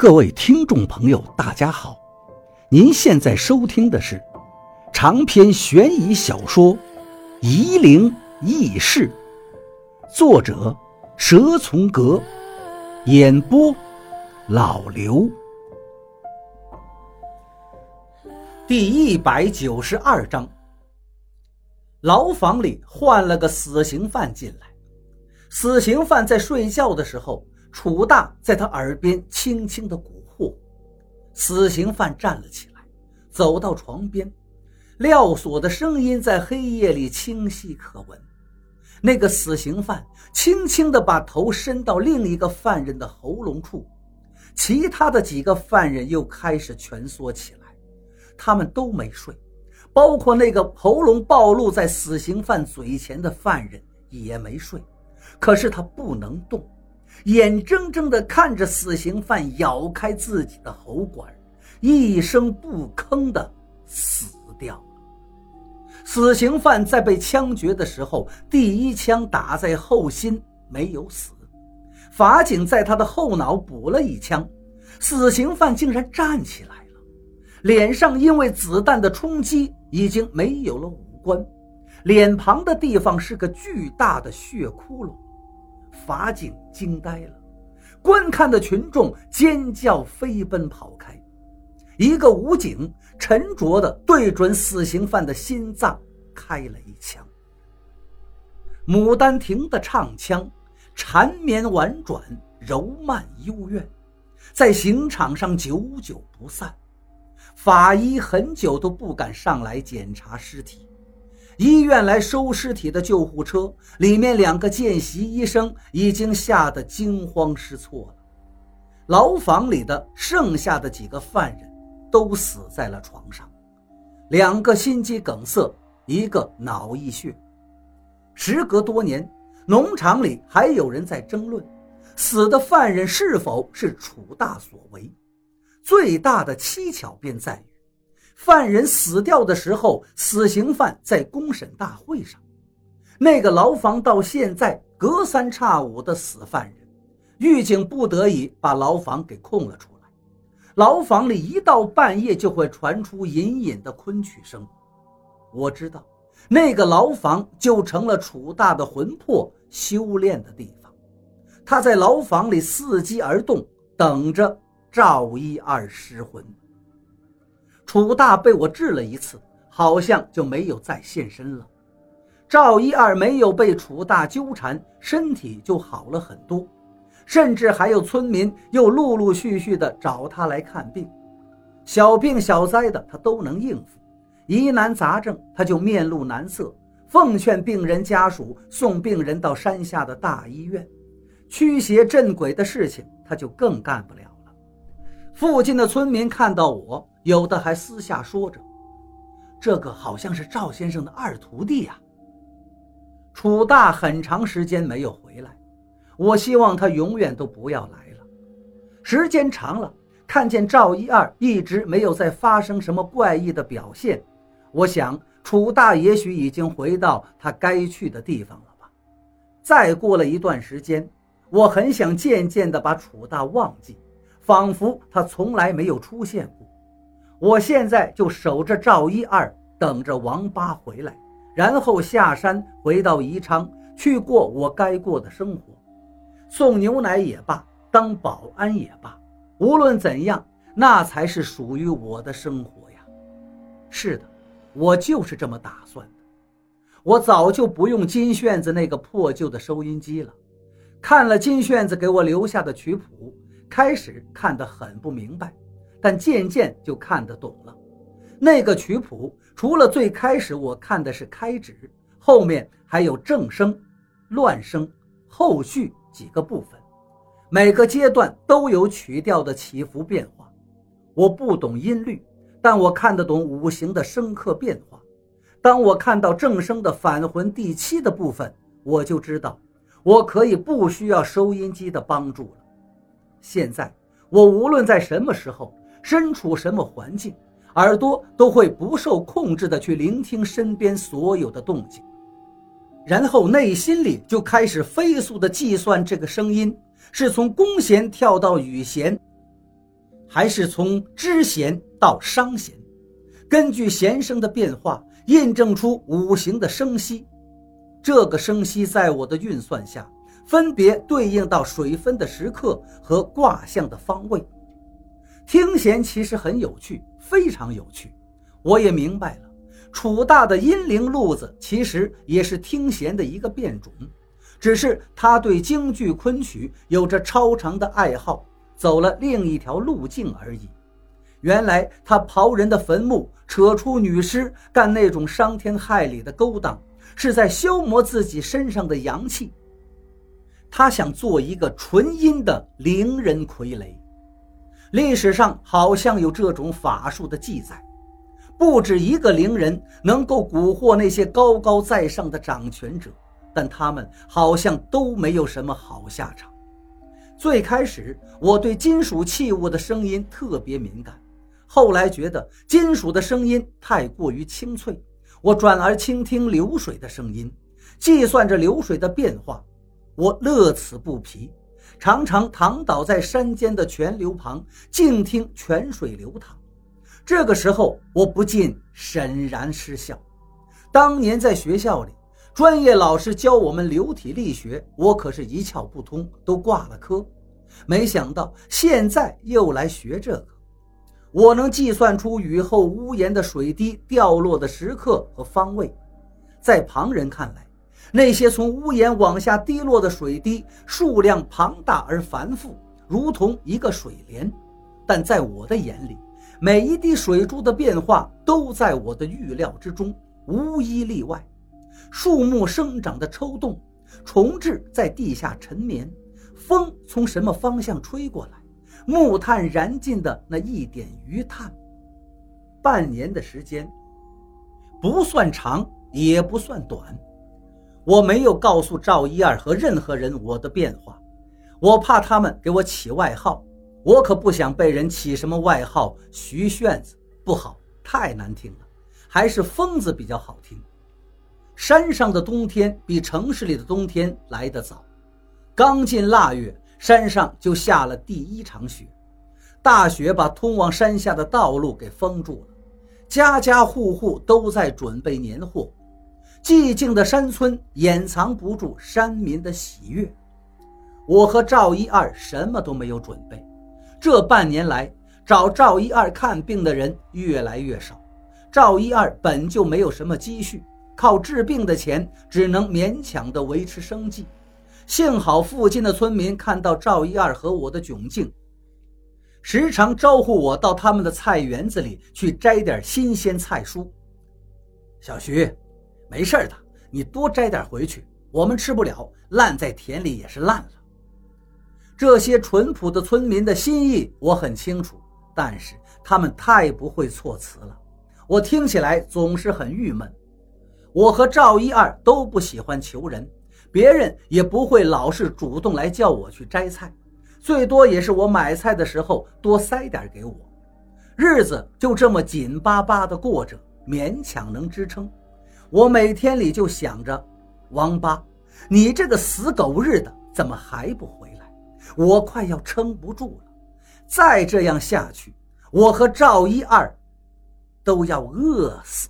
各位听众朋友，大家好！您现在收听的是长篇悬疑小说《夷陵轶事》，作者蛇从阁，演播老刘。第一百九十二章，牢房里换了个死刑犯进来。死刑犯在睡觉的时候。楚大在他耳边轻轻的蛊惑，死刑犯站了起来，走到床边，廖锁的声音在黑夜里清晰可闻。那个死刑犯轻轻地把头伸到另一个犯人的喉咙处，其他的几个犯人又开始蜷缩起来，他们都没睡，包括那个喉咙暴露在死刑犯嘴前的犯人也没睡，可是他不能动。眼睁睁地看着死刑犯咬开自己的喉管，一声不吭地死掉了。死刑犯在被枪决的时候，第一枪打在后心，没有死。法警在他的后脑补了一枪，死刑犯竟然站起来了，脸上因为子弹的冲击已经没有了五官，脸庞的地方是个巨大的血窟窿。法警惊呆了，观看的群众尖叫飞奔跑开。一个武警沉着地对准死刑犯的心脏开了一枪。《牡丹亭》的唱腔缠绵婉转、柔曼幽怨，在刑场上久久不散。法医很久都不敢上来检查尸体。医院来收尸体的救护车里面，两个见习医生已经吓得惊慌失措了。牢房里的剩下的几个犯人都死在了床上，两个心肌梗塞，一个脑溢血。时隔多年，农场里还有人在争论，死的犯人是否是楚大所为。最大的蹊跷便在于。犯人死掉的时候，死刑犯在公审大会上。那个牢房到现在隔三差五的死犯人，狱警不得已把牢房给空了出来。牢房里一到半夜就会传出隐隐的昆曲声。我知道，那个牢房就成了楚大的魂魄修炼的地方。他在牢房里伺机而动，等着赵一二失魂。楚大被我治了一次，好像就没有再现身了。赵一二没有被楚大纠缠，身体就好了很多，甚至还有村民又陆陆续续的找他来看病，小病小灾的他都能应付，疑难杂症他就面露难色，奉劝病人家属送病人到山下的大医院，驱邪镇鬼的事情他就更干不了了。附近的村民看到我。有的还私下说着：“这个好像是赵先生的二徒弟呀。”楚大很长时间没有回来，我希望他永远都不要来了。时间长了，看见赵一二一直没有再发生什么怪异的表现，我想楚大也许已经回到他该去的地方了吧。再过了一段时间，我很想渐渐地把楚大忘记，仿佛他从来没有出现过。我现在就守着赵一二，等着王八回来，然后下山回到宜昌去过我该过的生活，送牛奶也罢，当保安也罢，无论怎样，那才是属于我的生活呀。是的，我就是这么打算的。我早就不用金炫子那个破旧的收音机了，看了金炫子给我留下的曲谱，开始看得很不明白。但渐渐就看得懂了，那个曲谱除了最开始我看的是开指，后面还有正声、乱声、后续几个部分，每个阶段都有曲调的起伏变化。我不懂音律，但我看得懂五行的深刻变化。当我看到正声的返魂第七的部分，我就知道我可以不需要收音机的帮助了。现在我无论在什么时候。身处什么环境，耳朵都会不受控制的去聆听身边所有的动静，然后内心里就开始飞速的计算这个声音是从弓弦跳到羽弦，还是从支弦到商弦，根据弦声的变化，印证出五行的生息。这个生息在我的运算下，分别对应到水分的时刻和卦象的方位。听弦其实很有趣，非常有趣。我也明白了，楚大的阴灵路子其实也是听弦的一个变种，只是他对京剧昆曲有着超长的爱好，走了另一条路径而已。原来他刨人的坟墓，扯出女尸，干那种伤天害理的勾当。是在消磨自己身上的阳气。他想做一个纯阴的灵人傀儡，历史上好像有这种法术的记载，不止一个灵人能够蛊惑那些高高在上的掌权者，但他们好像都没有什么好下场。最开始我对金属器物的声音特别敏感，后来觉得金属的声音太过于清脆。我转而倾听流水的声音，计算着流水的变化，我乐此不疲，常常躺倒在山间的泉流旁，静听泉水流淌。这个时候，我不禁沈然失笑。当年在学校里，专业老师教我们流体力学，我可是一窍不通，都挂了科。没想到现在又来学这个。我能计算出雨后屋檐的水滴掉落的时刻和方位，在旁人看来，那些从屋檐往下滴落的水滴数量庞大而繁复，如同一个水帘；但在我的眼里，每一滴水珠的变化都在我的预料之中，无一例外。树木生长的抽动，虫豸在地下沉眠，风从什么方向吹过来？木炭燃尽的那一点余炭，半年的时间，不算长也不算短。我没有告诉赵一二和任何人我的变化，我怕他们给我起外号。我可不想被人起什么外号，徐炫子不好，太难听了，还是疯子比较好听。山上的冬天比城市里的冬天来得早，刚进腊月。山上就下了第一场雪，大雪把通往山下的道路给封住了，家家户户都在准备年货。寂静的山村掩藏不住山民的喜悦。我和赵一二什么都没有准备，这半年来找赵一二看病的人越来越少，赵一二本就没有什么积蓄，靠治病的钱只能勉强的维持生计。幸好附近的村民看到赵一二和我的窘境，时常招呼我到他们的菜园子里去摘点新鲜菜蔬。小徐，没事的，你多摘点回去，我们吃不了，烂在田里也是烂了。这些淳朴的村民的心意我很清楚，但是他们太不会措辞了，我听起来总是很郁闷。我和赵一二都不喜欢求人。别人也不会老是主动来叫我去摘菜，最多也是我买菜的时候多塞点给我，日子就这么紧巴巴的过着，勉强能支撑。我每天里就想着，王八，你这个死狗日的怎么还不回来？我快要撑不住了，再这样下去，我和赵一二都要饿死。